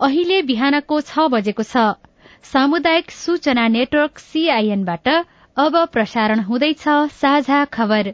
अहिले बिहानको छ बजेको छ। सामुदायिक सूचना नेटवर्क सीआईएनबाट अब प्रसारण हुँदैछ साझा खबर।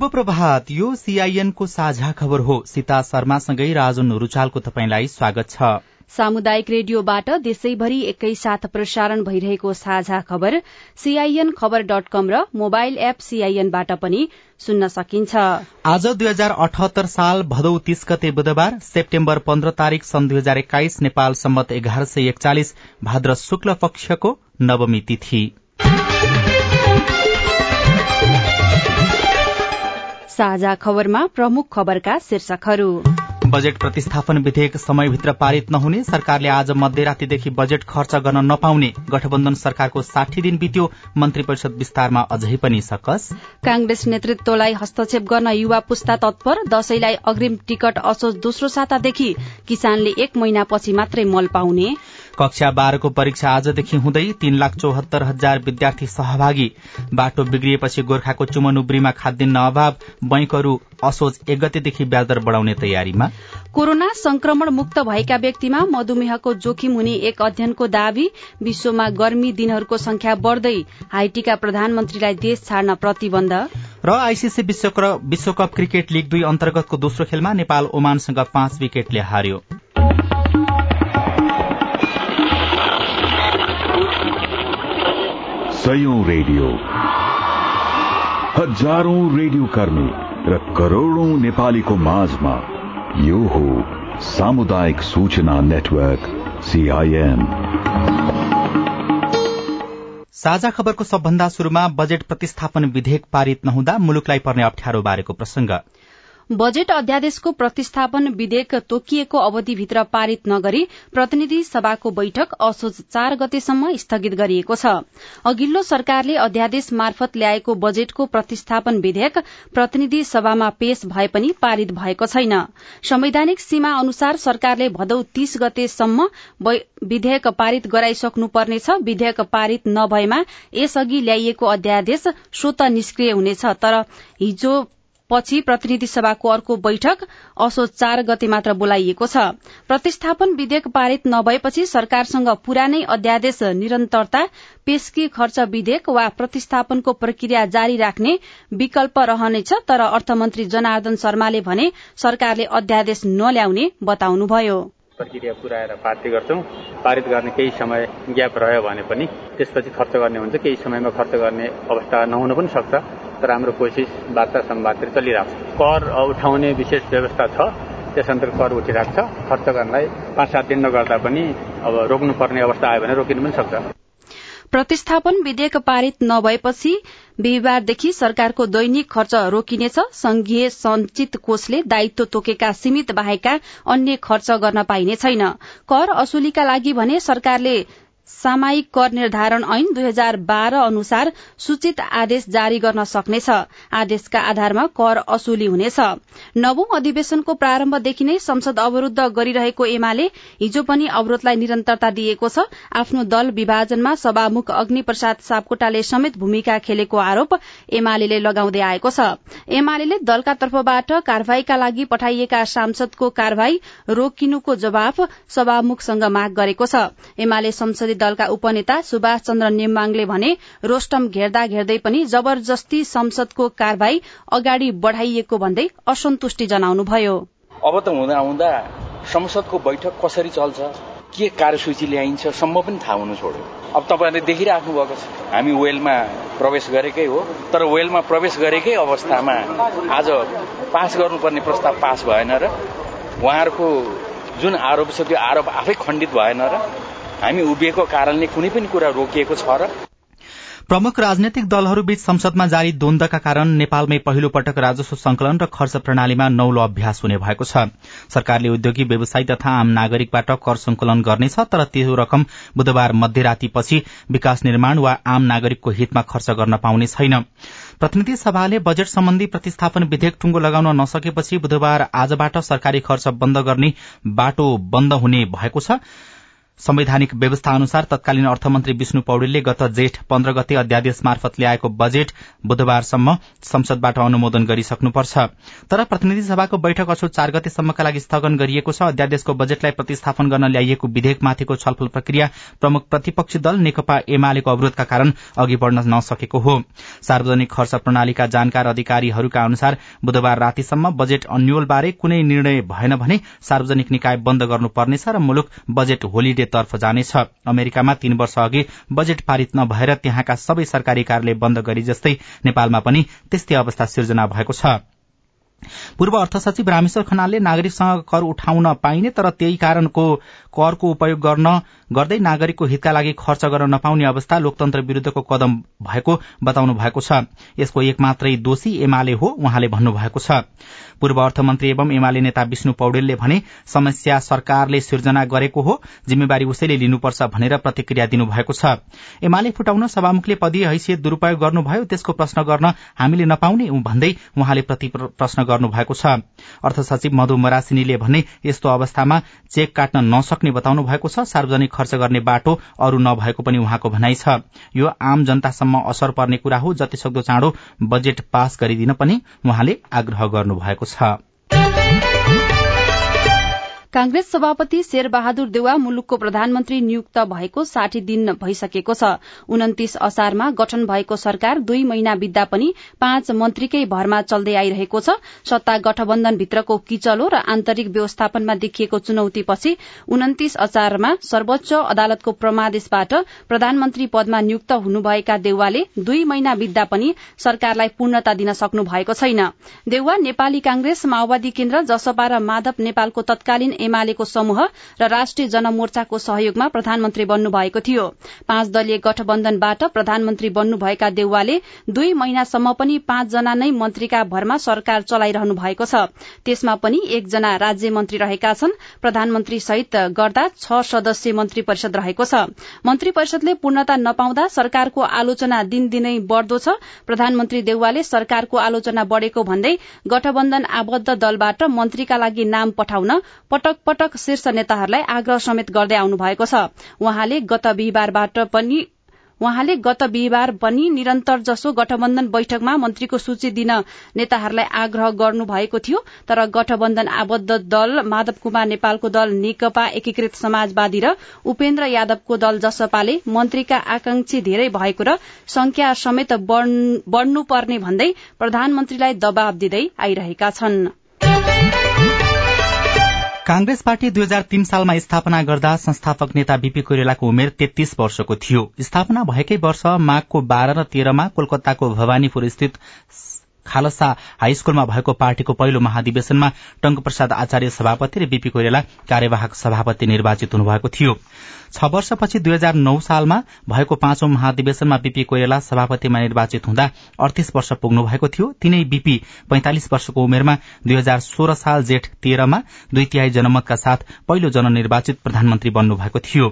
शुभ प्रभात यो सीआईएनको साझा खबर हो। सीता शर्मासँगै राजन रुचालको तपाईँलाई स्वागत छ। सामुदायिक रेडियोबाट देशैभरि एकैसाथ प्रसारण भइरहेको साझा खबर सीआईएन खबर डट कम र मोबाइल एप सीआईएनबाट पनि सुन्न सकिन्छ। आज दुई हजार अठहत्तर साल भदौ तीस गते बुधबार सेप्टेम्बर पन्ध्र तारीक सन् दुई हजार एक्काइस नेपाल सम्मत एघार सय एकचालिस भाद्र शुक्ल पक्षको नवमी तिथि। साझा खबरमा प्रमुख खबरका शीर्षकहरू। बजेट प्रतिस्थापन विधेयक समयभित्र पारित नहुने सरकारले आज मध्यरातीदेखि बजेट खर्च गर्न नपाउने गठबन्धन सरकारको साठी दिन बित्यो मन्त्री परिषद विस्तारमा अझै पनि सकस। कांग्रेस नेतृत्वलाई हस्तक्षेप गर्न युवा पुस्ता तत्पर दशैंलाई अग्रिम टिकट असोज दोस्रो सातादेखि किसानले एक महिनापछि मात्रै मल पाउने। कक्षा बाह्रको परीक्षा आजदेखि हुँदै तीन लाख चौहत्तर हजार विद्यार्थी सहभागी। बाटो बिग्रिएपछि गोर्खाको चुमनुब्रीमा खाद्यान्न अभाव बैंकहरू असोज एक गतेदेखि ब्याजदर बढ़ाउने तयारीमा। कोरोना संक्रमण मुक्त भएका व्यक्तिमा मधुमेहको जोखिम हुने एक अध्ययनको दावी। विश्वमा गर्मी दिनहरूको संख्या बढ़दै हाइटीका प्रधानमन्त्रीलाई देश छाड्न प्रतिबन्ध। र आईसीसी विश्वकप क्रिकेट लीग दुई अन्तर्गतको दोस्रो खेलमा नेपाल ओमानसँग पाँच विकेटले हार्यो। सयौं रेडियो। हजारौं रेडियो कर्मी र करोड़ौं नेपालीको माझमा यो हो सामुदायिक सूचना नेटवर्क सीआईएन साझा खबरको सबभन्दा शुरूमा बजेट प्रतिस्थापन विधेयक पारित नहुँदा मुलुकलाई पर्ने अप्ठ्यारो बारेको प्रसंग बजेट अध्यादेशको प्रतिस्थापन विधेयक तोकिएको अवधिभित्र पारित नगरी प्रतिनिधि सभाको बैठक असोज चार गतेसम्म स्थगित गरिएको छ। अघिल्लो सरकारले अध्यादेश मार्फत ल्याएको बजेटको प्रतिस्थापन विधेयक प्रतिनिधि सभामा पेश भए पनि पारित भएको छैन। संवैधानिक सीमा अनुसार सरकारले भदौ तीस गतेसम्म विधेयक पारित गराइसक्नुपर्नेछ। विधेयक पारित नभएमा यसअघि ल्याइएको अध्यादेश स्वत निष्क्रिय हुनेछ। तर हिजो पछि प्रतिनिधि सभाको अर्को बैठक असोज चार गते मात्र बोलाइएको छ। प्रतिस्थापन विधेयक पारित नभएपछि सरकारसँग पुरानै अध्यादेश निरन्तरता पेशकी खर्च विधेयक वा प्रतिस्थापनको प्रक्रिया जारी राख्ने विकल्प रहनेछ तर अर्थमन्त्री जनार्दन शर्माले भने सरकारले अध्यादेश नल्याउने बताउनुभयो। प्रक्रिया पुऱ्याएर पारित गर्छौं। पारित गर्ने केही समय ग्याप रह्यो भने पनि त्यसपछि खर्च गर्ने हुन्छ। केही समयमा खर्च गर्ने अवस्था नहुन पनि सक्छ। तर हाम्रो कोसिस वार्ता सम्वादतिर चलिरहेको छ। कर उठाउने विशेष व्यवस्था छ। त्यस अन्तर्गत कर उठिरहेको छ। खर्च गर्नलाई पाँच सात दिन नगर्दा पनि अब रोक्नुपर्ने अवस्था आयो भने रोकिनु पनि सक्छ। प्रतिस्थापन विधेयक पारित नभएपछि बिहिबारदेखि सरकारको दैनिक खर्च रोकिनेछ। संघीय संचित कोषले दायित्व तोकेका सीमित बाहेकका अन्य खर्च गर्न पाइने छैन। कर असुलीका लागि भने सरकारले सामायिक कर निर्धारण ऐन दुई हजार बाह्र अनुसार सूचित आदेश जारी गर्न सक्नेछ। आदेशका आधारमा कर असुली हुनेछ। नवौं अधिवेशनको प्रारम्भदेखि नै संसद अवरूद्ध गरिरहेको एमाले हिजो पनि अवरोधलाई निरन्तरता दिएको छ। आफ्नो दल विभाजनमा सभामुख अग्नि प्रसाद सापकोटाले समेत भूमिका खेलेको आरोप एमाले लगाउँदै आएको छ। एमाले दलका तर्फबाट कार्यवाहीका लागि पठाइएका सांसदको कार्यवाही रोकिनुको जवाफ सभामुखसँग माग गरेको छ। एमाले संसदीय दलका उपनेता सुभाष चन्द्र नेम्बाङले भने रोस्टम घेर्दा घेर्दै पनि जबरजस्ती संसदको कार्यवाही अगाडि बढ़ाइएको भन्दै असन्तुष्टि जनाउनुभयो। अब त हुँदा हुँदा संसदको बैठक कसरी चल्छ के कार्यसूची ल्याइन्छ सम्म पनि थाहा हुनु छोड्यो। अब तपाईँहरूले देखिराख्नु भएको छ। हामी वेलमा प्रवेश गरेकै हो तर वेलमा प्रवेश गरेकै अवस्थामा आज पास गर्नुपर्ने प्रस्ताव पास भएन र उहाँहरूको जुन आरोप छ त्यो आरोप आफै खण्डित भएन र हामी उभिएको कारणले कुनै पनि कुरा रोकिएको छ र प्रमुख राजनैतिक दलहरूबीच संसदमा जारी द्वन्दका कारण नेपालमै पहिलो पटक राजस्व संकलन र खर्च प्रणालीमा नौलो अभ्यास हुने भएको छ। सरकारले उद्योगी व्यवसायी तथा आम नागरिकबाट कर संकलन गर्नेछ तर त्यो रकम बुधबार मध्यरातीपछि विकास निर्माण वा आम नागरिकको हितमा खर्च गर्न पाउने छैन। प्रतिनिधि सभाले बजेट सम्बन्धी प्रतिस्थापन विधेयक टुंगो लगाउन नसकेपछि बुधबार आजबाट सरकारी खर्च बन्द गर्ने बाटो बन्द हुने भएको छ। संवैधानिक व्यवस्था अनुसार तत्कालीन अर्थमन्त्री विष्णु पौडेलले गत जेठ पन्ध्र गते अध्यादेश मार्फत ल्याएको बजेट बुधबारसम्म संसदबाट अनुमोदन गरिसक्नुपर्छ। तर प्रतिनिधि सभाको बैठक असो चार गतेसम्मका लागि स्थगन गरिएको छ। अध्यादेशको बजेटलाई प्रतिस्थापन गर्न ल्याइएको विधेयकमाथिको छलफल प्रक्रिया प्रमुख प्रतिपक्षी दल नेकपा एमालेको अवरोधका कारण अघि बढ़न नसकेको हो। सार्वजनिक खर्च प्रणालीका जानकार अधिकारीहरूका अनुसार बुधबार रातिसम्म बजेट अन्यलबारे कुनै निर्णय भएन भने सार्वजनिक निकाय बन्द गर्नुपर्नेछ र मुलुक बजेट होलिडे तर्फ जानेछ। अमेरिकामा तीन वर्ष अघि बजेट पारित नभएर त्यहाँका सबै सरकारी कार्यालय बन्द गरी जस्तै नेपालमा पनि त्यस्तै अवस्था सिर्जना भएको छ। पूर्व अर्थ सचिव रामेश्वर खनालले नागरिकसँग कर उठाउन पाइने तर त्यही कारणको करको उपयोग गर्न गर्दै नागरिकको हितका लागि खर्च गर्न नपाउने अवस्था लोकतन्त्र विरूद्धको कदम भएको बताउनु भएको छ। यसको एक मात्रै दोषी एमाले हो उहाँले भन्नुभएको छ। पूर्व अर्थमन्त्री एवं एमाले नेता विष्णु पौडेलले भने समस्या सरकारले सिर्जना गरेको हो जिम्मेवारी उसैले लिनुपर्छ भनेर प्रतिक्रिया दिनुभएको छ। एमाले फुटाउन सभामुखले पदीय हैसियत दुरूपयोग गर्नुभयो त्यसको प्रश्न गर्न हामीले नपाउने भन्दै उहाँले प्रश्न गर्नुभएको छ। अर्थ सचिव मधु मरासिनीले भने यस्तो अवस्थामा चेक काट्न नसक्ने बताउनु भएको छ। सार्वजनिक खर्च गर्ने बाटो अरू नभएको पनि उहाँको भनाइ छ। यो आम जनतासम्म असर पर्ने कुरा हो। जतिसक्दो चाँडो बजेट पास गरिदिन पनि उहाँले आग्रह गर्नुभएको छ। कांग्रेस सभापति शेरबहादुर देवा मुलुकको प्रधानमन्त्री नियुक्त भएको साठी दिन भइसकेको छ। उन्तिस असारमा गठन भएको सरकार दुई महिना बित्दा पनि पाँच मन्त्रीकै भरमा चल्दै आइरहेको छ। सत्ता गठबन्धनभित्रको किचलो र आन्तरिक व्यवस्थापनमा देखिएको चुनौतीपछि उन्तिस असारमा सर्वोच्च अदालतको प्रमादेशबाट प्रधानमन्त्री पदमा नियुक्त हुनुभएका देउवाले दुई महिना बित्दा पनि सरकारलाई पूर्णता दिन सक्नु भएको छैन। देउवा नेपाली कांग्रेस माओवादी केन्द्र जसपा र माधव नेपालको तत्कालीन एमालेको समूह र राष्ट्रिय जनमोर्चाको सहयोगमा प्रधानमन्त्री बन्नु भएको थियो। पाँच दलीय गठबन्धनबाट प्रधानमन्त्री बन्नुभएका देउवाले दुई महिनासम्म पनि पाँचजना नै मन्त्रीका भरमा सरकार चलाइरहनु भएको छ। त्यसमा पनि एकजना राज्य मन्त्री रहेका छन्। प्रधानमन्त्री सहित गर्दा छ सदस्यीय मन्त्री परिषद रहेको छ। मन्त्री परिषदले पूर्णता नपाउँदा सरकारको आलोचना दिनदिनै बढ़दो छ। प्रधानमन्त्री देउवाले सरकारको आलोचना बढ़ेको भन्दै गठबन्धन आबद्ध दलबाट मन्त्रीका लागि नाम पठाउन पटक पटक पटक शीर्ष नेताहरूलाई आग्रह समेत गर्दै आउनु भएको छ। उहाँले गत बिहिबारबाट पनि उहाँले गत बिहिबार पनि निरन्तर जसो गठबन्धन बैठकमा मन्त्रीको सूची दिन नेताहरूलाई आग्रह गर्नु भएको थियो तर गठबन्धन आबद्ध दल माधव कुमार नेपालको दल नेकपा एकीकृत समाजवादी र उपेन्द्र यादवको दल जसपाले मन्त्रीका आकांक्षी धेरै भएको र संख्या समेत बढ़नुपर्ने भन्दै प्रधानमन्त्रीलाई दबाव दिँदै आइरहेका छनृ। कांग्रेस पार्टी दुई हजार तीन सालमा स्थापना गर्दा संस्थापक नेता बीपी कोइरालाको उमेर तेत्तीस वर्षको थियो। स्थापना भएकै वर्ष माघको बाह्र र तेह्रमा कोलकाताको भवानीपुर स्थित खालसा हाई स्कूलमा भएको पार्टीको पहिलो महाधिवेशनमा टंकप्रसाद आचार्य सभापति र बीपी कोइराला कार्यवाहक सभापति निर्वाचित हुनुभएको थियो। छ वर्षपछि दुई हजार नौ सालमा भएको पाँचौं महाधिवेशनमा बीपी कोइराला सभापतिमा निर्वाचित हुँदा अडतिस वर्ष पुग्नु भएको थियो। तिनै बीपी पैंतालिस वर्षको उमेरमा दुई हजार सोह्र साल जेठ तेह्रमा दुई तिहाई जनमतका साथ पहिलो जननिर्वाचित प्रधानमन्त्री बन्नुभएको थियो।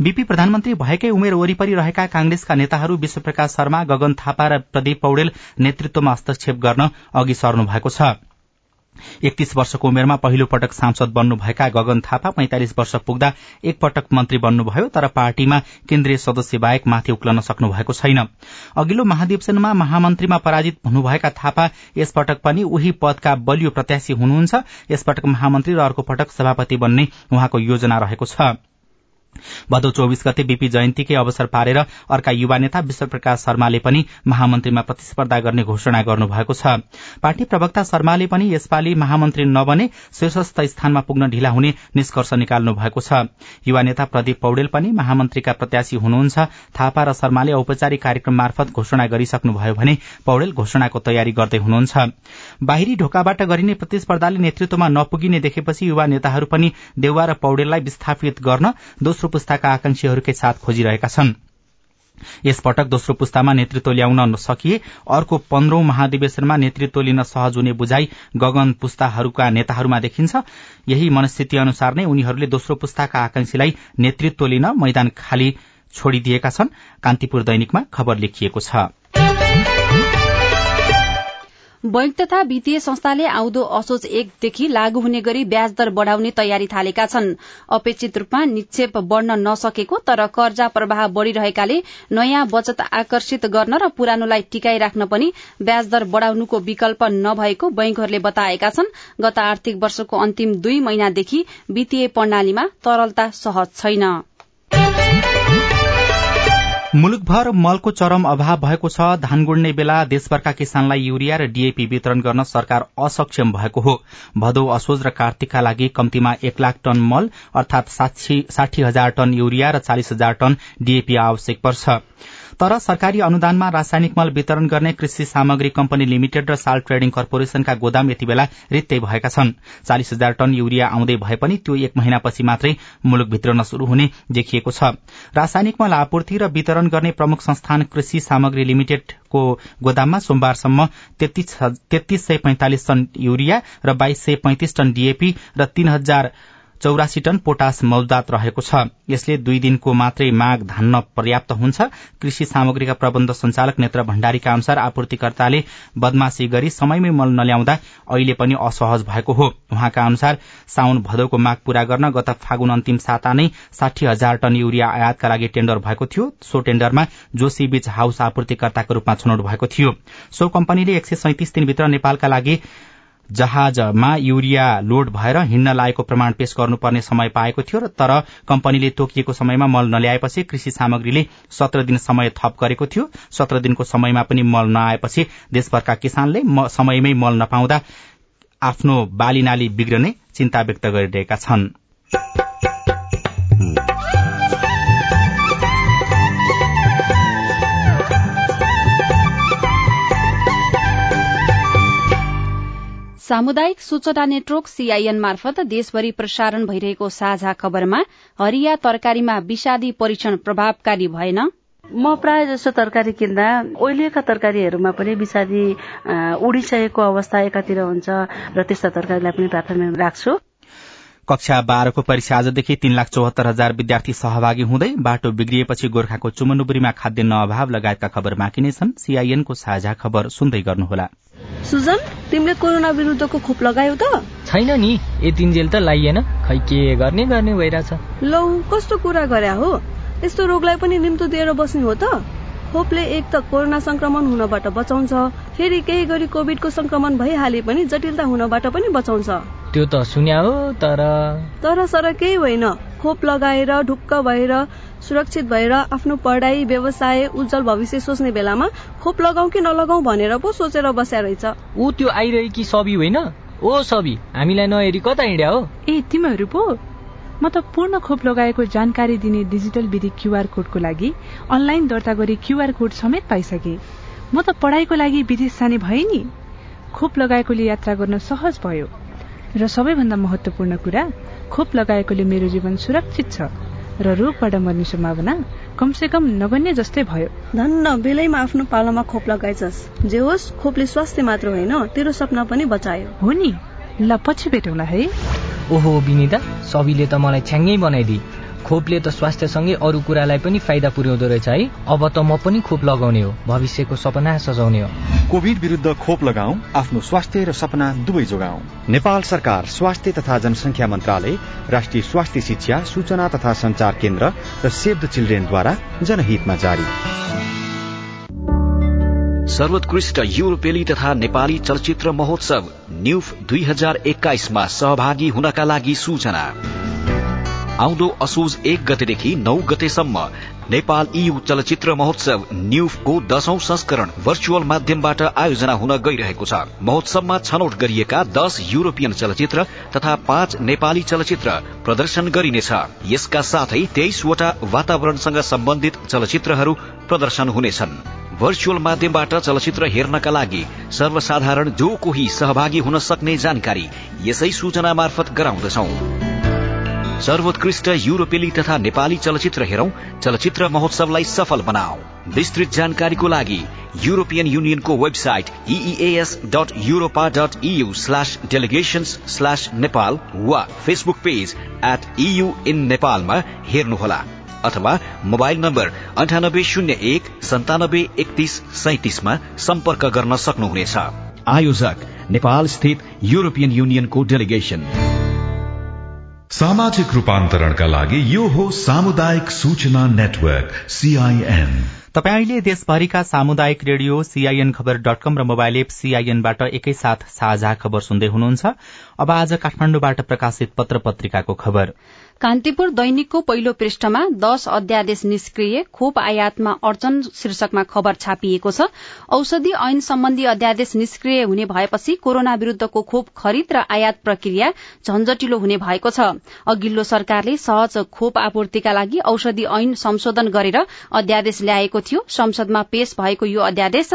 बीपी प्रधानमन्त्री भएकै उमेर वरिपरि रहेका कांग्रेसका नेताहरू विश्वप्रकाश शर्मा गगन थापा र प्रदीप पौडेल नेतृत्वमा हस्तक्षेप गर्न अघि सर्नु भएको छ। एकतीस वर्षको उमेरमा पहिलो पटक सांसद बन्नुभएका गगन थापा पैंतालिस वर्ष पुग्दा एक पटक मन्त्री बन्नुभयो तर पार्टीमा केन्द्रीय सदस्य बाहेक माथि उक्लन सक्नु भएको छैन। अघिल्लो महाधिवेशनमा महामन्त्रीमा पराजित हुनुभएका थापा यसपटक पनि उही पदका बलियो प्रत्याशी हुनुहुन्छ। यसपटक महामन्त्री र अर्को पटक सभापति बन्ने उहाँको योजना रहेको छ। भदौ चौविस गते बीपी जयन्तीकै अवसर पारेर अर्का युवा नेता विश्वप्रकाश शर्माले पनि महामन्त्रीमा प्रतिस्पर्धा गर्ने घोषणा गर्नुभएको छ। पार्टी प्रवक्ता शर्माले पनि यसपालि महामन्त्री नबने शीर्षस्थ स्थानमा पुग्न ढिला हुने निष्कर्ष निकाल्नु भएको छ। युवा नेता प्रदीप पौडेल पनि महामन्त्रीका प्रत्याशी हुनुहुन्छ। थापा र शर्माले औपचारिक कार्यक्रम मार्फत घोषणा गरिसक्नुभयो भने पौडेल घोषणाको तयारी गर्दै हुनुहुन्छ। बाहिरी ढोकाबाट गरिने प्रतिस्पर्धाले नेतृत्वमा नपुगिने देखेपछि युवा नेताहरू पनि देउवा र पौडेललाई विस्थापित गर्न दोस्रो पुस्ताका आकांक्षीहरूकै साथ खोजिरहेका छन्। यसपटक दोस्रो पुस्तामा नेतृत्व ल्याउन सकिए अर्को पन्ध्रौं महाधिवेशनमा नेतृत्व लिन सहज हुने बुझाइ गगन पुस्ताहरूका नेताहरूमा देखिन्छ। यही मनस्थिति अनुसार नै उनीहरूले दोस्रो पुस्ताका आकांक्षीलाई नेतृत्व लिन मैदान खाली छोडिदिएका छन्। कान्तिपुर दैनिकमा खबर लेखिएको छ। बैंक तथा वित्तीय संस्थाले आउँदो असोज एकदेखि लागू हुने गरी ब्याज दर बढ़ाउने तयारी थालेका छन्। अपेक्षित रूपमा निक्षेप बढ़न नसकेको तर कर्जा प्रवाह बढ़िरहेकाले नयाँ बचत आकर्षित गर्न र पुरानोलाई टिकाइराख्न पनि ब्याज दर बढ़ाउनुको विकल्प नभएको बैंकहरूले बताएका छन्। गत आर्थिक वर्षको अन्तिम दुई महिनादेखि वित्तीय प्रणालीमा तरलता सहज छैन। मुलुकभर मलको चरम अभाव भएको छ। धान गुड्ने बेला देशभरका किसानलाई युरिया र डीएपी वितरण गर्न सरकार असक्षम भएको हो। भदौ असोज र कार्तिकका लागि कम्तीमा एक लाख टन मल अर्थात साठी हजार टन युरिया र चालिस हजार टन डीएपी आवश्यक पर्छ। तर सरकारी अनुदानमा रासायनिक मल वितरण गर्ने कृषि सामग्री कम्पनी लिमिटेड र साल ट्रेडिङ कर्पोरेशनका गोदाम यति बेला रित्तै भएका छन्। चालिस हजार टन युरिया आउँदै भए पनि त्यो एक महिनापछि मात्रै मुलुकभित्र नशुरू हुने देखिएको छ। रासायनिक मल आपूर्ति र वितरण गर्ने प्रमुख संस्थान कृषि सामग्री लिमिटेडको गोदाममा सोमबारसम्म तेत्तीस सय पैंतालिस टन युरिया र बाइस सय पैंतिस टन डीएपी र तीन हजार चौरासी टन पोटास मौजदात रहेको छ। यसले दुई दिनको मात्रै माग धान्न पर्याप्त हुन्छ। कृषि सामग्रीका प्रबन्ध संचालक नेत्र भण्डारीका अनुसार आपूर्तिकर्ताले बदमाशी गरी समयमै मल नल्याउँदा अहिले पनि असहज भएको हो। उहाँका अनुसार साउन भदौको माग पूरा गर्न गत फागुन अन्तिम साता नै साठी हजार टन युरिया आयातका लागि टेण्डर भएको थियो। सो टेण्डरमा जोशी बीच हाउस आपूर्तिकर्ताको रूपमा छनौट भएको थियो। सो कम्पनीले एक सय सैतिस दिनभित्र नेपालका लागि जहाजमा युरिया लोड भएर हिँड्न लागेको प्रमाण पेश गर्नुपर्ने समय पाएको थियो तर कम्पनीले तोकिएको समयमा मल नल्याएपछि कृषि सामग्रीले सत्र दिन समय थप गरेको थियो। सत्र दिनको समयमा पनि मल नआएपछि देशभरका किसानले समयमै मल नपाउँदा आफ्नो बाली नाली बिग्रने चिन्ता व्यक्त गरिरहेका छनृ। सामुदायिक सूचना नेटवर्क सीआईएन मार्फत देशभरि प्रसारण भइरहेको साझा खबरमा हरिया तरकारीमा विषादी परीक्षण प्रभावकारी भएन। म प्राय जसो तरकारी किन्दा ओइलिएका तरकारीहरूमा पनि विषादी उडिसकेको अवस्था एकातिर हुन्छ र त्यस्ता तरकारीलाई पनि प्राथमिक राख्छु। कक्षा बाह्रको परीक्षा आजदेखि तीन लाख चौहत्तर हजार विद्यार्थी सहभागी हुँदै बाटो बिग्रिएपछि गोर्खाको चुमनुबुरीमा खाद्यान्न अभाव लगायतका खबर बाँकी नै छन्। सीआईएनको साझा खबर सुन्दै गर्नुहोला। सुजन तिमीले कोरोना विरुद्धको खोप लगायौ त? छैन नि यति जेल त लाइएन। खै के गर्ने गर्ने भइरहेछ। लौ कस्तो कुरा गरे हो? यस्तो रोगलाई पनि निम्तो दिएर बस्ने हो त? खोपले एक त कोरोना संक्रमण हुनबाट बचाउँछ फेरि केही गरी कोविडको संक्रमण भइहाले पनि जटिलता हुनबाट पनि बचाउँछ। त्यो त सुन्या हो तर तर सर केही होइन। खोप लगाएर ढुक्क भएर सुरक्षित भएर आफ्नो पढाइ व्यवसाय उज्जवल भविष्य सोच्ने बेलामा खोप लगाऊ कि नलगाऊ भनेर पो सोचेर बस्या रहेछ। ऊ त्यो आइरहेकी सबी होइन? ओ सबी हामीलाई नहेरी कता हिँड्या हो? ए तिमीहरू पो म त पूर्ण खोप लगाएको जानकारी दिने डिजिटल विधि क्यूआर कोडको लागि अनलाइन दर्ता गरी क्यूआर कोड समेत पाइसके। म त पढाइको लागि विदेश जाने भए नि। खोप लगाएकोले यात्रा गर्न सहज भयो। र सबैभन्दा महत्वपूर्ण कुरा खोप लगाएकोले मेरो जीवन सुरक्षित छ। र रोगबाट मर्ने सम्भावना कमसे कम नगन्य जस्तै भयो। धन्न बेलैमा आफ्नो पालोमा खोप लगाएछस् जे होस् खोपले स्वास्थ्य मात्र होइन तेरो सपना पनि बचायो। हो नि। ल पछि भेटौँला है। ओहो विनिता सबीले त मलाई छ्याङ्गै बनाइदिए। खोपले त स्वास्थ्यसँगै अरू कुरालाई पनि फाइदा पुर्याउँदो रहेछ है। अब त म पनि खोप लगाउने हो। भविष्यको सपना सजाउने हो। कोविड विरुद्ध खोप लगाऊ आफ्नो स्वास्थ्य र सपना दुवै जोगाऊ नेपाल सरकार स्वास्थ्य तथा जनसङ्ख्या मन्त्रालय राष्ट्रिय स्वास्थ्य शिक्षा सूचना तथा संचार केन्द्र र सेभ द चिल्ड्रेनद्वारा जनहितमा जारी। सर्वोत्कृष्ट युरोपेली तथा नेपाली चलचित्र महोत्सव न्युफ दुई हजार एक्काइसमा सहभागी हुनका लागि सूचना। आउँदो असोज एक गतेदेखि नौ गतेसम्म नेपाल इयु चलचित्र महोत्सव न्युफको दशौं संस्करण भर्चुअल माध्यमबाट आयोजना हुन गइरहेको छ। महोत्सवमा छनौट गरिएका दश युरोपियन चलचित्र तथा पाँच नेपाली चलचित्र प्रदर्शन गरिनेछ। यसका साथै तेइसवटा वातावरणसँग सम्बन्धित चलचित्रहरू प्रदर्शन हुनेछन्। भर्चुअल माध्यमबाट चलचित्र हेर्नका लागि सर्वसाधारण जो कोही सहभागी हुन सक्ने जानकारी यसै सूचना मार्फत गराउँदछौ। सर्वोत्कृष्ट युरोपेली तथा नेपाली चलचित्र हेरौं। चलचित्र महोत्सवलाई सफल बनाऊ। विस्तृत जानकारीको लागि युरोपियन युनियनको website EEAS dot europa dot EU slash slash Nepal वा Facebook page at EU in नेपालमा हेर्नुहोला। अथवा मोबाइल नम्बर अन्ठानब्बे शून्य एक सन्तानब्बे एकतीस सैतिसमा सम्पर्क गर्न सक्नुहुनेछ। आयोजक नेपाल स्थित युरोपियन युनियनको डेलिगेशन सामाजिक रूपान्तरणका लागि यो हो सामुदायिक सूचना नेटवर्क सीआईएन तपाईँ अहिले देशभरिका सामुदायिक radio CIN Khabar dot com र मोबाइल एप सीआईएनबाट एकैसाथ साझा खबर सुन्दै हुनुहुन्छ। अब आज काठमाडौँबाट प्रकाशित पत्र पत्रिकाको खबर। कान्तिपुर दैनिकको पहिलो पृष्ठमा दश अध्यादेश निष्क्रिय खोप आयातमा अडचन शीर्षकमा खबर छापिएको छ। औषधि ऐन सम्बन्धी अध्यादेश निष्क्रिय हुने भएपछि कोरोना विरूद्धको खोप खरिद र आयात प्रक्रिया झन्झटिलो हुने भएको छ। अघिल्लो सरकारले सहज खोप आपूर्तिका लागि औषधि ऐन संशोधन गरेर अध्यादेश ल्याएको थियो। संसदमा पेश भएको यो अध्यादेश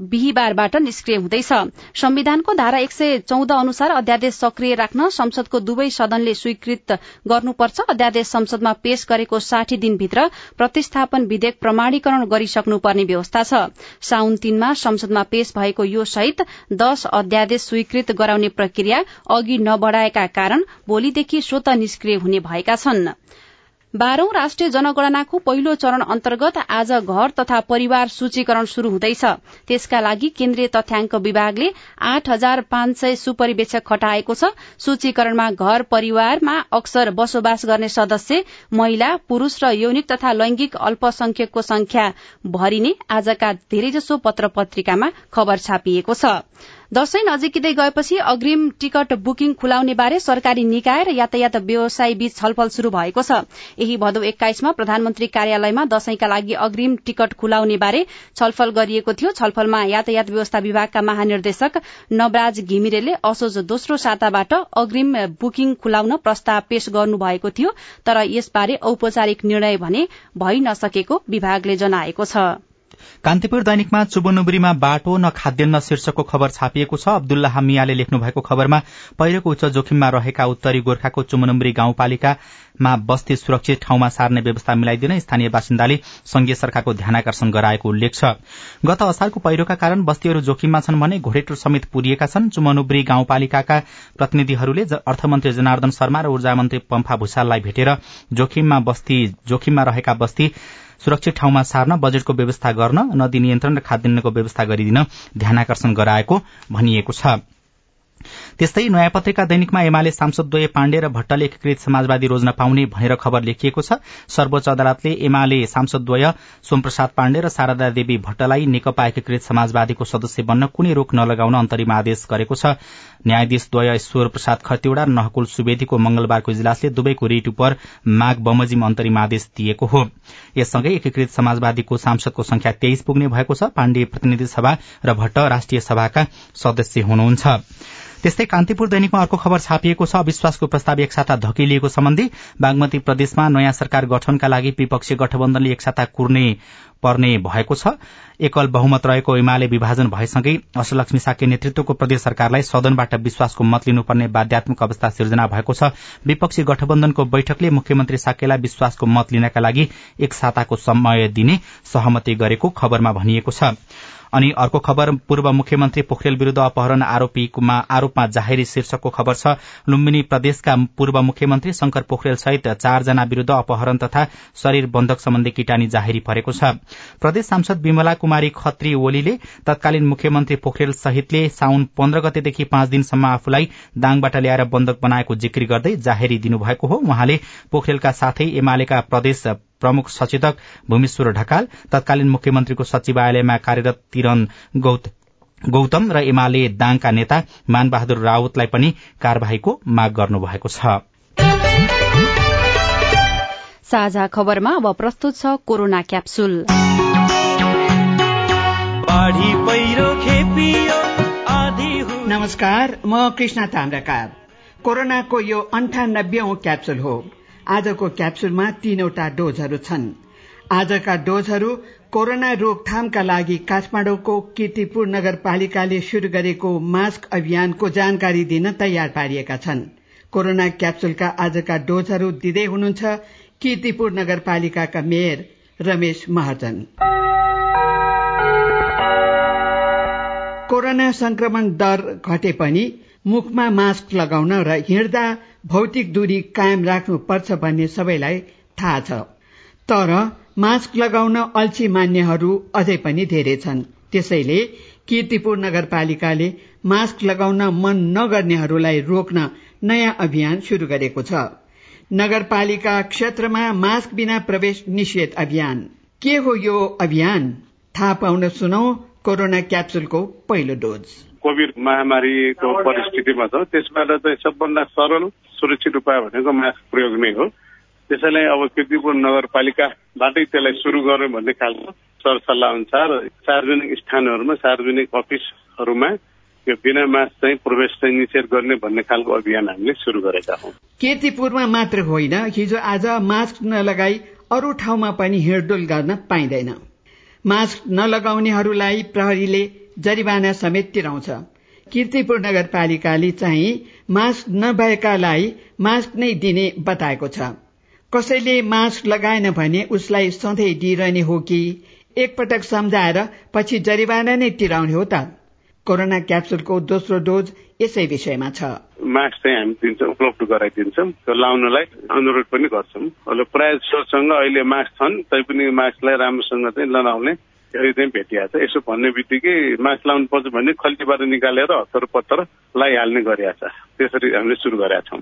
बिहिबारबाट निष्क्रिय हुँदैछ। संविधानको धारा एक सय चौध अनुसार अध्यादेश सक्रिय राख्न संसदको दुवै सदनले स्वीकृत गर्नुपर्छ। अध्यादेश संसदमा पेश गरेको साठी दिनभित्र प्रतिस्थापन विधेयक प्रमाणीकरण गरिसक्नुपर्ने व्यवस्था छ। साउन तीनमा संसदमा पेश भएको यो सहित दश अध्यादेश स्वीकृत गराउने प्रक्रिया अघि नबढ़ाएका कारण भोलिदेखि स्वत निष्क्रिय हुने भएका छनृ। बाह्रौं राष्ट्रिय जनगणनाको पहिलो चरण अन्तर्गत आज घर तथा परिवार सूचीकरण शुरू हुँदैछ। त्यसका लागि केन्द्रीय तथ्याङ्क विभागले आठ हजार पाँच सय सुपरिवेक्षक खटाएको छ। सूचीकरणमा घर परिवारमा अक्सर बसोबास गर्ने सदस्य महिला पुरूष र यौनिक तथा लैंगिक अल्पसंख्यकको संख्या भरिने आजका धेरैजसो पत्र पत्रिकामा खबर छापिएको छ। दशैं नजिकिँदै गएपछि अग्रिम टिकट बुकिङ खुलाउने बारे सरकारी निकाय र यातायात व्यवसायी बीच छलफल शुरू भएको छ। यही भदौ एक्काइसमा प्रधानमन्त्री कार्यालयमा दशैंका लागि अग्रिम टिकट खुलाउने बारे छलफल गरिएको थियो। छलफलमा यातायात व्यवस्था विभागका महानिर्देशक नवराज घिमिरेले असोज दोस्रो साताबाट अग्रिम बुकिङ खुलाउन प्रस्ताव पेश गर्नुभएको थियो तर यसबारे औपचारिक निर्णय भने भइ नसकेको विभागले जनाएको छ। कान्तिपुर दैनिकमा चुबुनुबुरीमा बाटो न खाद्यान्न शीर्षकको खबर छापिएको छ। अब्दुल्लाह मियाले लेख्नु भएको खबरमा पहिरोको उच्च जोखिममा रहेका उत्तरी गोर्खाको चुमनुबुरी गाउँपालिकामा बस्ती सुरक्षित ठाउँमा सार्ने व्यवस्था मिलाइदिन स्थानीय बासिन्दाले संघीय सरकारको ध्यानकर्षण गराएको उल्लेख छ। गत असारको पहिरोका कारण बस्तीहरू जोखिममा छन् भने घोडेटुर समेत पुरिएका छन्। चुमनुब्री गाउँपालिकाका प्रतिनिधिहरूले अर्थमन्त्री जनार्दन शर्मा र ऊर्जा मन्त्री पम्फा भूषाललाई भेटेर जोखिममा जोखिममा रहेका बस्ती सुरक्षित ठाउँमा सार्न बजेटको व्यवस्था गर्न नदी नियन्त्रण र खाद्यान्नको व्यवस्था गरिदिन ध्यानकर्षण गराएको भनिएको छ। त्यस्तै नयाँ पत्रिका दैनिकमा एमाले सांसदद्वय पाण्डे र भट्टले एकीकृत समाजवादी रोज्न पाउने भनेर खबर लेखिएको छ। सर्वोच्च अदालतले एमाले सांसदद्वय सोमप्रसाद पाण्डे र शारदा देवी भट्टलाई नेकपा एकीकृत समाजवादीको सदस्य बन्न कुनै रोक नलगाउन अन्तरिम आदेश गरेको छ। न्यायाधीशद्वय ईश्वर प्रसाद खतिवड़ा र नहकुल सुवेदीको मंगलबारको इजलासले दुवैको रिट उप माघ बमोजिम अन्तरिम आदेश दिएको हो। यससँगै एकीकृत समाजवादीको सांसदको संख्या तेइस पुग्ने भएको छ। पाण्डे प्रतिनिधि सभा र भट्ट राष्ट्रिय सभाका सदस्य हुनुहुन्छ। त्यस्तै कान्तिपुर दैनिकमा अर्को खबर छापिएको छ। अविश्वासको प्रस्ताव एक साता धकिलिएको सम्बन्धी बागमती प्रदेशमा नयाँ सरकार गठनका लागि विपक्षी गठबन्धनले एक साता कुर्ने पर्ने भएको छ। एकल बहुमत रहेको एमाले विभाजन भएसँगै अष्टलक्ष्मी साके नेतृत्वको प्रदेश सरकारलाई सदनबाट विश्वासको मत लिनुपर्ने बाध्यात्मक अवस्था सिर्जना भएको छ। विपक्षी गठबन्धनको बैठकले मुख्यमन्त्री साकेलाई विश्वासको मत लिनका लागि एक साताको समय दिने सहमति गरेको खबरमा भनिएको छ। अनि अर्को खबर पूर्व मुख्यमन्त्री पोखरेल विरूद्ध अपहरण आरोपीमा आरोपमा जाहेरी शीर्षकको खबर छ। लुम्बिनी प्रदेशका पूर्व मुख्यमन्त्री शंकर पोखरेल सहित चारजना विरूद्ध अपहरण तथा शरीर बन्धक सम्बन्धी किटानी जाहेरी परेको छ। प्रदेश सांसद विमला कुमारी खत्री ओलीले तत्कालीन मुख्यमन्त्री पोखरेल सहितले साउन पन्ध्र गतेदेखि पाँच दिनसम्म आफूलाई दाङबाट ल्याएर बन्धक बनाएको जिक्री गर्दै जाहेरी दिनुभएको हो। उहाँले पोखरेलका साथै एमालेका प्रदेश प्रमुख सचेतक भूमेश्वर ढकाल तत्कालीन मुख्यमन्त्रीको सचिवालयमा कार्यरत तिरन गौतम र एमाले दाङका नेता मानबहादुर रावतलाई पनि कार्यवाहीको माग गर्नुभएको छ। साझा खबरमा अब प्रस्तुत छ कोरोना क्याप्सुल। नमस्कार म कृष्ण तान्द्रकार कोरोनाको यो अन्ठानब्बे क्याप्सुल हो। आजको क्याप्सुलमा तीनवटा डोजहरू छन्। आजका डोजहरू कोरोना रोकथामका लागि काठमाडौँको किर्तिपुर नगरपालिकाले शुरू गरेको मास्क अभियानको जानकारी दिन तयार पारिएका छन्। कोरोना क्याप्सुलका आजका डोजहरू दिँदै हुनुहुन्छ किर्तिपुर नगरपालिकाका मेयर रमेश महाजन। कोरोना संक्रमण दर घटे पनि मुखमा मास्क लगाउन र हिँड्दा भौतिक दूरी कायम राख्नुपर्छ भन्ने सबैलाई थाहा छ। तर मास्क लगाउन अल्छी मान्नेहरू अझै पनि धेरै छन्। त्यसैले किर्तिपुर नगरपालिकाले मास्क लगाउन मन नगर्नेहरूलाई रोक्न नयाँ अभियान शुरू गरेको छ। नगरपालिका क्षेत्रमा मास्क बिना प्रवेश निषेध अभियान। के हो यो अभियान? थाहा पाउन सुनौ कोरोना क्याप्सुलको पहिलो डोज। कोभिड महामारीको परिस्थितिमा छ त्यसबाट चाहिँ सबभन्दा सरल सुरक्षित उपाय भनेको मास्क प्रयोग नै हो त्यसैले अब किर्तिपुर नगरपालिकाबाटै त्यसलाई सुरु गर्यो भन्ने खालको सरसल्लाह अनुसार सार्वजनिक स्थानहरूमा सार्वजनिक अफिसहरूमा यो बिना मास्क चाहिँ प्रवेश चाहिँ निषेध गर्ने भन्ने खालको अभियान हामीले शुरू गरेका हौ किर्तिपुरमा मात्र होइन हिजो आज मास्क नलगाई अरू ठाउँमा पनि हिँडडुल गर्न पाइँदैन मास्क नलगाउनेहरूलाई प्रहरीले जरिवाना समेत तिराउँछ। किर्तिपुर नगरपालिकाले चाहिँ मास्क नभएकालाई मास्क नै दिने बताएको छ। कसैले मास्क लगाएन भने उसलाई सधैँ दिइरहने हो कि? एकपटक सम्झाएर पछि जरिवाना नै तिराउने हो त। कोरोना क्याप्सुलको दोस्रो डोज यसै विषयमा छ। मास्क चाहिँ हामी दिन्छौँ उपलब्ध गराइदिन्छौँ त्यो लाउनलाई अनुरोध पनि गर्छौँ। अहिले प्रायः जसोसँग अहिले मास्क छन् तैपनि मास्कलाई राम्रोसँग चाहिँ लगाउने धेरै चाहिँ भेटिएको छ यसो भन्ने बित्तिकै मास्क लाउनु पर्छ भने खल्तीबाट निकालेर हतार पत्तर लगाइहाल्ने गरिएको छ त्यसरी हामीले सुरु गरेका छौँ।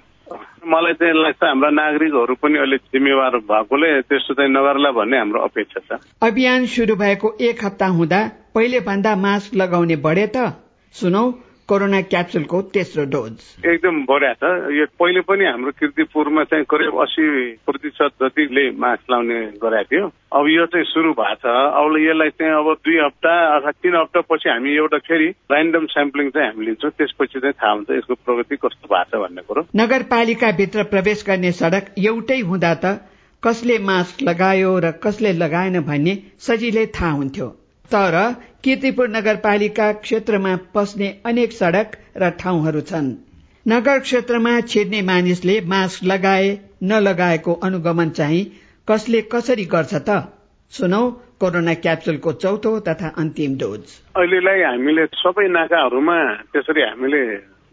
मलाई चाहिँ लाग्छ हाम्रा नागरिकहरू पनि अहिले जिम्मेवार भएकोले त्यस्तो चाहिँ नगर्ला भन्ने हाम्रो अपेक्षा छ। अभियान शुरू भएको एक हप्ता हुँदा पहिले भन्दा मास्क लगाउने बढे त। सुनौ कोरोना क्याप्सुलको तेस्रो डोज। एकदम बढ्या छ। यो पहिले पनि हाम्रो किर्तिपुरमा चाहिँ करिब अस्सी प्रतिशत जतिले मास्क लाउने गरेको थियो। अब यो चाहिँ सुरु भएको छ। अब यसलाई चाहिँ अब दुई हप्ता अथवा तिन हप्ता पछि हामी एउटा फेरि ऱ्यान्डम स्याम्पलिङ चाहिँ हामी लिन्छौँ। त्यसपछि चाहिँ थाहा हुन्छ यसको प्रगति कस्तो भएको छ भन्ने कुरो। नगरपालिकाभित्र प्रवेश गर्ने सड़क एउटै हुँदा त कसले मास्क लगायो र कसले लगाएन भन्ने सजिलै थाहा हुन्थ्यो। तर किर्तिपुर नगरपालिका क्षेत्रमा पस्ने अनेक सड़क र ठाउँहरू छन्। नगर क्षेत्रमा छिर्ने मानिसले मास्क लगाए नलगाएको अनुगमन चाहिँ कसले कसरी गर्छ त? सुनौ कोरोना क्याप्सुलको चौथो तथा अन्तिम डोज। अहिलेलाई हामीले सबै नाकाहरूमा त्यसरी हामीले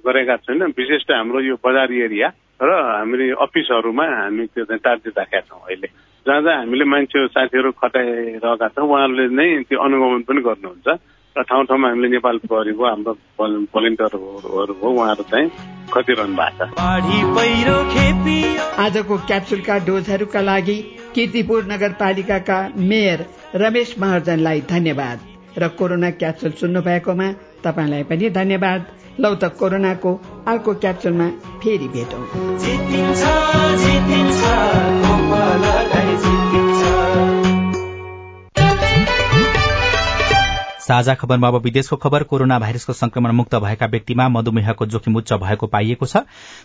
गरेका छैन। विशेष हाम्रो यो बजार एरिया र हामीले अफिसहरूमा हामी त्यो चाहिँ टार्गेट राखेका छौँ अहिले। जहाँ जहाँ हामीले मान्छे साथीहरू खटाइरहेका छौँ उहाँहरूले नै त्यो अनुगमन पनि गर्नुहुन्छ। र ठाउँ ठाउँमा हामीले नेपाल प्रहरीको हाम्रो भलिन्टियरहरू हो उहाँहरू चाहिँ खटिरहनु भएको छ। आजको क्याप्सुलका डोजहरूका लागि किर्तिपुर नगरपालिकाका मेयर रमेश महर्जनलाई धन्यवाद। र कोरोना क्याप्सुल सुन्नु भएकोमा तपाईँलाई पनि धन्यवाद। लौ त कोरोनाको अर्को क्याप्सुलमा फेरि भेटौँ। साझा खबरमा अब विदेशको खबर कोरोना भाइरसको संक्रमण मुक्त भएका व्यक्तिमा मधुमेहको जोखिम उच्च भएको पाइएको छ।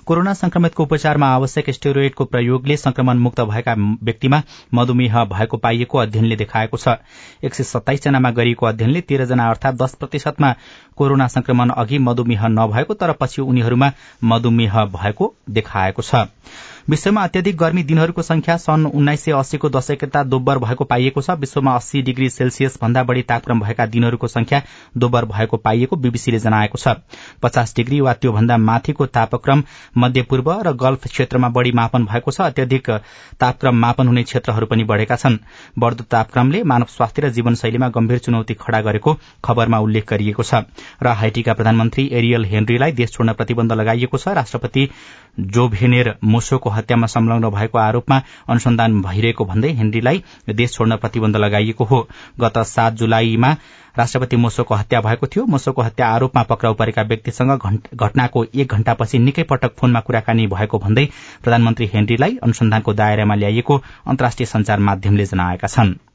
कोरोना संक्रमितको उपचारमा आवश्यक स्टेरोइडको प्रयोगले संक्रमण मुक्त भएका व्यक्तिमा मधुमेह भएको पाइएको अध्ययनले देखाएको छ। एक सय सत्ताइस जनामा गरिएको अध्ययनले तेह्रजना अर्थात दश प्रतिशतमा कोरोना संक्रमण अघि मधुमेह नभएको तर पछि उनीहरूमा मधुमेह भएको देखाएको छ। विश्वमा अत्यधिक गर्मी दिनहरूको संख्या सन् उन्नाइस सय अस्सीको दशकता दोब्बर भएको पाइएको छ। विश्वमा अस्सी डिग्री सेल्सियस भन्दा बढ़ी तापक्रम भएका दिनहरूको संख्या दोब्बर भएको पाइएको बीबीसीले जनाएको छ। पचास डिग्री वा त्योभन्दा माथिको तापक्रम मध्यपूर्व र गल्फ क्षेत्रमा बढ़ी मापन भएको छ। अत्यधिक तापक्रम मापन हुने क्षेत्रहरू पनि बढ़ेका छन्। बढ़दो तापक्रमले मानव स्वास्थ्य र जीवनशैलीमा गम्भीर चुनौती खड़ा गरेको खबरमा उल्लेख गरिएको छ। र हाइटीका प्रधानमन्त्री एरियल हेनरीलाई देश छोड्न प्रतिबन्ध लगाइएको छ। राष्ट्रपति जोभेनेर मोसोको हत्यामा संलग्न भएको आरोपमा अनुसन्धान भइरहेको भन्दै हेनरीलाई देश छोड्न प्रतिबन्ध लगाइएको हो। गत सात जुलाईमा राष्ट्रपति मोसोको हत्या भएको थियो। मोसोको हत्या आरोपमा पक्राउ परेका व्यक्तिसँग घटनाको एक घण्टापछि निकै पटक फोनमा कुराकानी भएको भन्दै प्रधानमन्त्री हेनरीलाई अनुसन्धानको दायरामा ल्याइएको अन्तर्राष्ट्रिय संचार माध्यमले जनाएका छन्।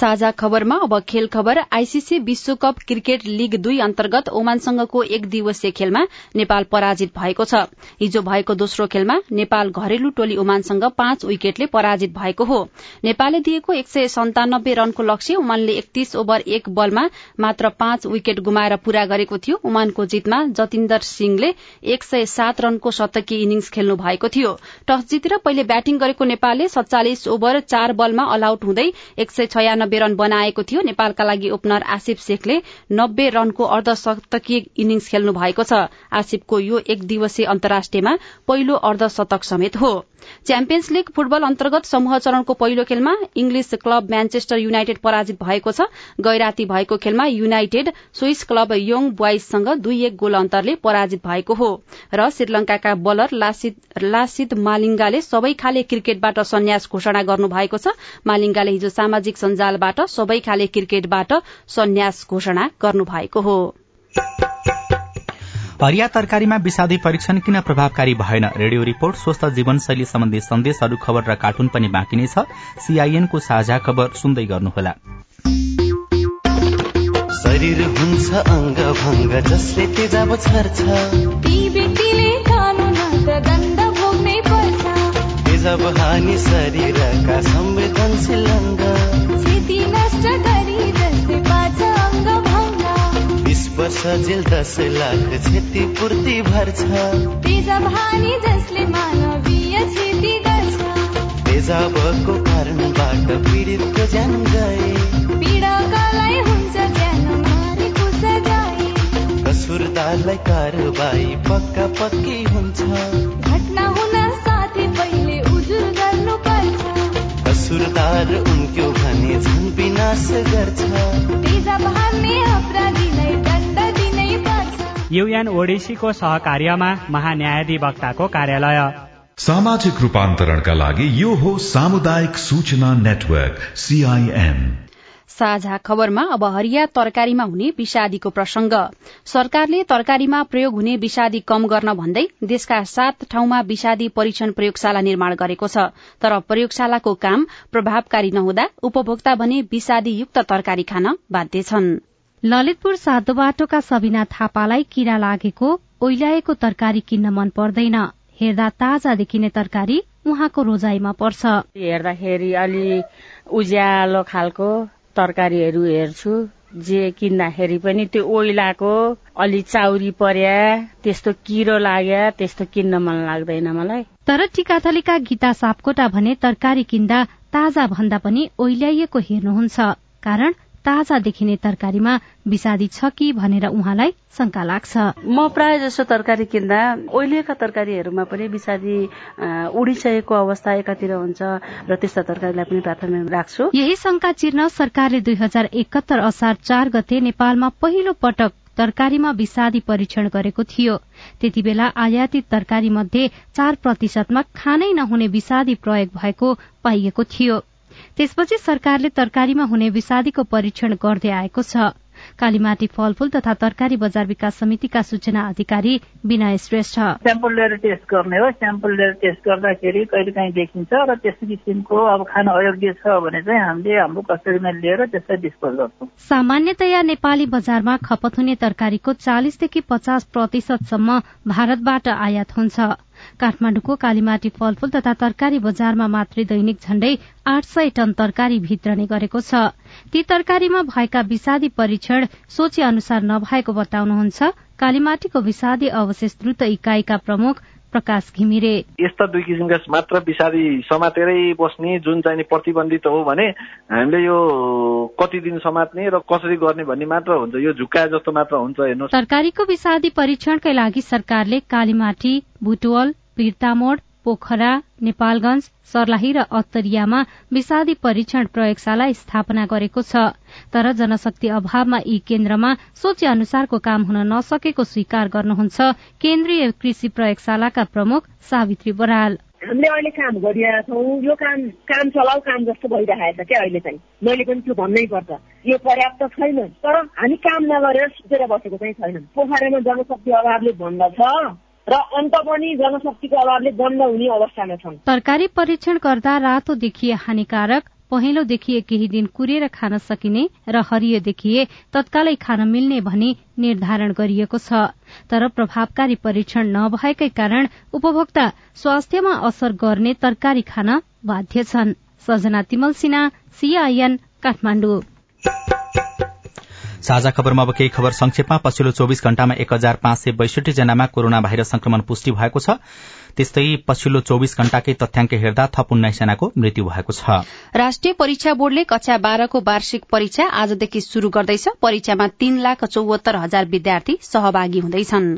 साझा खबरमा अब खेल खबर आईसीसी विश्वकप क्रिकेट लीग दुई अन्तर्गत ओमानसँगको एक दिवसीय खेलमा नेपाल पराजित भएको छ। हिजो भएको दोस्रो खेलमा नेपाल घरेलु टोली ओमानसँग पाँच विकेटले पराजित भएको हो। नेपालले दिएको एक सय सन्तानब्बे रनको लक्ष्य ओमानले एकतीस ओभर एक बलमा मात्र पाँच विकेट गुमाएर पूरा गरेको थियो। ओमानको जितमा जतिन्दर सिंहले एक सय सात रनको शतकी इनिङ्स खेल्नु भएको थियो। टस जितेर पहिले ब्याटिङ गरेको नेपालले सत्तालिस ओभर चार बलमा अल आउट हुँदै एक सय छयानब्बे रन बनाएको थियो। नेपालका लागि ओपनर आसिफ शेखले नब्बे रनको अर्धशतकीय इनिङ्स खेल्नु भएको छ। आसिफको यो एक दिवसीय अन्तर्राष्ट्रियमा पहिलो अर्धशतक समेत हो। च्याम्पियन्स लीग फुटबल अन्तर्गत समूह चरणको पहिलो खेलमा इंग्लिश क्लब म्यान्चेस्टर युनाइटेड पराजित भएको छ। गैराती भएको खेलमा युनाइटेड स्विस क्लब योङ बोइजसँग दुई एक गोल अन्तरले पराजित भएको हो। र श्रीलंकाका बलर लासिद मालिङ्गाले सबै खाले क्रिकेटबाट सन्यास घोषणा गर्नु भएको छ। मालिङ्गाले हिजो सामाजिक सञ्जालबाट सबै खाले क्रिकेटबाट सन्यास घोषणा गर्नु भएको हो। हरिया तरकारीमा विषादी परीक्षण किन प्रभावकारी भएन? रेडियो रिपोर्ट स्वस्थ जीवनशैली सम्बन्धी सन्देशहरू खबर र कार्टुन पनि बाँकी नै छ। सीआईएनको साझा खबर सुन्दै गर्नुहोला। शरीर हुन्छ अङ्ग भङ्ग जसले तेजाब छर्छ। तेजाब हानि शरीरका संवेदनशील अङ्ग। वर्ष जेल दस लाख क्षतिपूर्ति भर्छ तेजाब हानि जसले मानवीय क्षति गर्छ। तेजाबको कारणबाट पीडितको ज्यान गए। पीडकालाई हुन्छ ज्यान मारेको सजाय कसुरदारलाई कारवाही पक्का पक्की हुन्छ। घटना हुन साथै पहिले उजुर गर्नु पर्छ कसुरदार उनको भने झन् विनाश गर्छ। तेजाब हान्ने अपराधीलाई युएन ओडिसीको सहकार्यमा महान्यायाधिवक्ताको कार्यालय। सामाजिक रूपान्तरणका लागि यो हो सामुदायिक सूचना नेटवर्क सीआईएन। साझा खबरमा अब हरिया तरकारीमा हुने विषादीको प्रसंग सरकारले तरकारीमा प्रयोग हुने विषादी कम गर्न भन्दै देशका सात ठाउँमा विषादी परीक्षण प्रयोगशाला निर्माण गरेको छ। तर प्रयोगशालाको काम प्रभावकारी नहुँदा उपभोक्ता भने विषादीयुक्त तरकारी खान बाध्य छन्। ललितपुर सातो बाटोका सबिना थापालाई किरा लागेको ओइलाएको तरकारी किन्न मन पर्दैन। हेर्दा ताजा देखिने तरकारी उहाँको रोजाइमा पर्छ। हेर्दाखेरि अलि उज्यालो खालको तरकारीहरू हेर्छु। जे किन्दाखेरि पनि त्यो ओइलाको अलि चाउरी पर्या त्यस्तो किरो लाग्या त्यस्तो किन्न मन लाग्दैन मलाई। तर टिकाथलीका गीता सापकोटा भने तरकारी किन्दा ताजा भन्दा पनि ओइल्याइएको हेर्नुहुन्छ। कारण ताजा देखिने तरकारीमा विषादी छ कि भनेर उहाँलाई शंका लाग्छ। म प्राय जसो तरकारी किन्दा ओइलिएका तरकारीहरूमा पनि विषादी उडिसकेको अवस्था एकातिर हुन्छ र त्यस्ता तरकारीलाई पनि प्राथमिक राख्छु। यही शंका चिर्न सरकारले दुई हजार एकहत्तर असार चार गते नेपालमा पहिलो पटक तरकारीमा विषादी परीक्षण गरेको थियो। त्यति बेला आयातित तरकारी मध्ये चार प्रतिशतमा खानै नहुने विषादी प्रयोग भएको पाइएको थियो। त्यसपछि सरकारले तरकारीमा हुने विषादीको परीक्षण गर्दै आएको छ। कालीमाटी फलफूल तथा तरकारी बजार विकास समितिका सूचना अधिकारी विनय श्रेष्ठ। स्याम्पल लिएर टेस्ट गर्ने हो। स्याम्पल लिएर टेस्ट गर्दाखेरि कहिले काहीँ देखिन्छ र त्यस्तो किसिमको अब खान अयोग्य छ भने चाहिँ हामीले हाम्रो कस्टडीमा लिएर त्यसलाई डिस्पोज गर्छौँ। सामान्यतया नेपाली बजारमा खपत हुने तरकारीको चालिसदेखि पचास प्रतिशतसम्म भारतबाट आयात हुन्छ। काठमाडौँको कालीमाटी फलफूल तथा तरकारी बजारमा मात्रै दैनिक झण्डै आठ सय टन तरकारी भित्रने गरेको छ। ती तरकारीमा भएका विषादी परीक्षण सोचे अनुसार नभएको बताउनुहुन्छ। कालीमाटीको विषादी अवशेष द्रुत इकाइका प्रमुख प्रकाश घिमिरे। यस्ता दुई किसिमका मात्र विषादी समातेरै बस्ने जुन चाहिँ प्रतिबन्धित हो भने हामीले यो कति दिन समात्ने र कसरी गर्ने भन्ने मात्र हुन्छ। यो झुक्का जस्तो मात्र हुन्छ हेर्नु तरकारीको विषादी परीक्षणकै लागि सरकारले कालीमाटी बुटवल पिर्तामोड पोखरा नेपालगंज सर्लाही र अत्तरियामा विषादी परीक्षण प्रयोगशाला स्थापना गरेको छ। तर जनशक्ति अभावमा यी केन्द्रमा सोचे अनुसारको काम हुन नसकेको स्वीकार गर्नुहुन्छ केन्द्रीय कृषि प्रयोगशालाका प्रमुख सावित्री बराल। हामीले अहिले काम गरिरहेका छौँ। यो काम काम चलाउ काम जस्तो भइरहेको छ क्या अहिले चाहिँ। मैले पनि त्यो भन्नै पर्छ। यो पर्याप्त छैन। तर हामी काम नगरेर सुतेर बसेको चाहिँ छैन। पोखरामा जनशक्ति अभावले भन्दछ र अन्त पनि जनशक्तिको अभावले बन्द हुने अवस्थामा छन्। तरकारी परीक्षण गर्दा रातो देखिए हानिकारक पहेँलो देखिए केही दिन कुरेर खान सकिने र हरियो देखिए तत्कालै खान मिल्ने भनी निर्धारण गरिएको छ। तर प्रभावकारी परीक्षण नभएकै कारण उपभोक्ता स्वास्थ्यमा असर गर्ने तरकारी खान बाध्य छन्। Sajana Timalsina CIN Kathmandu. साझा खबरमा अब केही खबर संक्षेपमा। पछिल्लो चौविस घण्टामा एक हजार पाँच सय बैसठी जनामा कोरोना भाइरस संक्रमण पुष्टि भएको छ। त्यस्तै पछिल्लो चौविस घण्टाकै तथ्याङ्क हेर्दा थप उन्नाइस जनाको मृत्यु भएको छ। राष्ट्रिय परीक्षा बोर्डले कक्षा बाह्रको वार्षिक परीक्षा आजदेखि शुरू गर्दैछ। परीक्षामा तीन लाख चौहत्तर हजार विद्यार्थी सहभागी हुँदैछन्।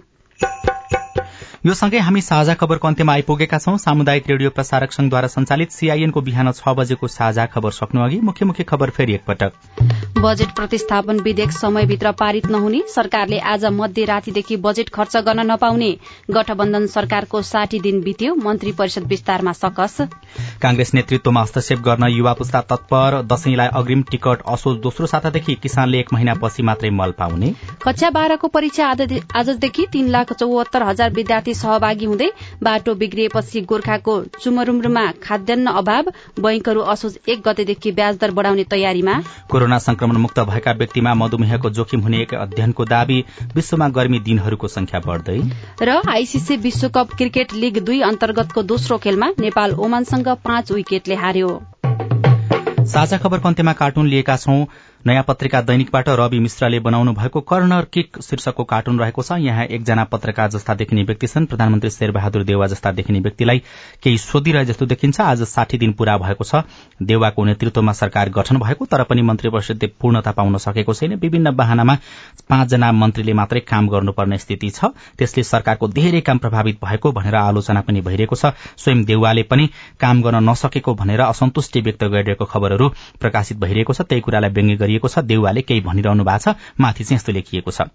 यो सँगै हामी साझा खबरको अन्त्यमा आइपुगेका छौं। सामुदायिक रेडियो प्रसारक संघद्वारा संचालित सीआईएनको बिहान छ बजेको साझा खबर सक्नु अघि मुख्य मुख्य खबर फेरि एकपटक। बजेट प्रतिस्थापन विधेयक समयभित्र पारित नहुने सरकारले आज मध्यरातीदेखि बजेट खर्च गर्न नपाउने गठबन्धन सरकारको साठी दिन बित्यो मन्त्री परिषद विस्तारमा सकस। कांग्रेस नेतृत्वमा हस्तक्षेप गर्न युवा पुस्ता तत्पर दशैंलाई अग्रिम टिकट असोज दोस्रो सातादेखि किसानले एक महिनापछि मात्रै मल पाउने। कक्षा बाह्रको परीक्षा आजदेखि तीन लाख चौहत्तर हजार विद्यार्थी सहभागी हुँदै बाटो बिग्रिएपछि गोर्खाको चुमरुमरुमा खाद्यान्न अभाव बैंकहरू असोज एक गतेदेखि ब्याज दर बढ़ाउने तयारीमा। कोरोना संक्रमण मुक्त भएका व्यक्तिमा मधुमेहको जोखिम हुने एक अध्ययनको दावी विश्वमा गर्मी दिनहरूको संख्या बढ़दै। र आईसीसी विश्वकप क्रिकेट लीग दुई अन्तर्गतको दोस्रो खेलमा नेपाल ओमानसँग पाँच विकेटले हार्यो। साझा खबरको अन्त्यमा कार्टुन लिएका छौं। नयाँ पत्रिका दैनिकबाट रवि मिश्रले बनाउनु भएको कर्नर किक शीर्षकको कार्टुन रहेको छ। यहाँ एकजना पत्रकार जस्ता देखिने व्यक्ति छन्। प्रधानमन्त्री शेरबहादुर देवा जस्ता देखिने व्यक्तिलाई केही सोधिरहे जस्तो देखिन्छ। आज साठी दिन पूरा भएको छ। देवाको नेतृत्वमा सरकार गठन भएको तर पनि मन्त्री परिषदले पूर्णता पाउन सकेको छैन। विभिन्न वाहनामा पाँचजना मन्त्रीले मात्रै काम गर्नुपर्ने स्थिति छ। त्यसले सरकारको धेरै काम प्रभावित भएको भनेर आलोचना पनि भइरहेको छ। स्वयं देउवाले पनि काम गर्न नसकेको भनेर असन्तुष्टि व्यक्त गरिरहेको खबरहरू प्रकाशित भइरहेको छ। त्यही कुरालाई व्यङ्ग्य गरिएको छ। देउवाले केही भनिरहनु भएको छ। माथि चाहिँ यस्तो लेखिएको छ।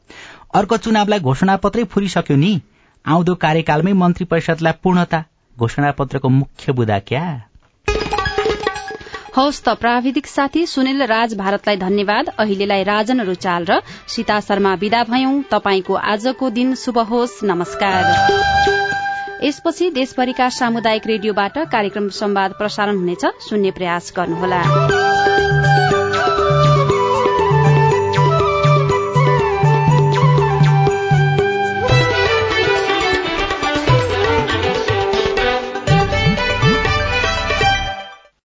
अर्को चुनावलाई घोषणापत्रै फुरिसक्यो नि। आउँदो कार्यकालमै मन्त्री परिषदलाई पूर्णता घोषणापत्रको मुख्य बुदा क्या? हौस् त प्राविधिक साथी सुनिल राज भारतलाई धन्यवाद। अहिलेलाई राजन रुचाल र सीता शर्मा विदा भयौं। तपाईँको आजको दिन शुभ होस्। नमस्कार। यसपछि देशभरिका सामुदायिक रेडियोबाट कार्यक्रम संवाद प्रसारण हुनेछ। सुन्ने प्रयास गर्नुहोला।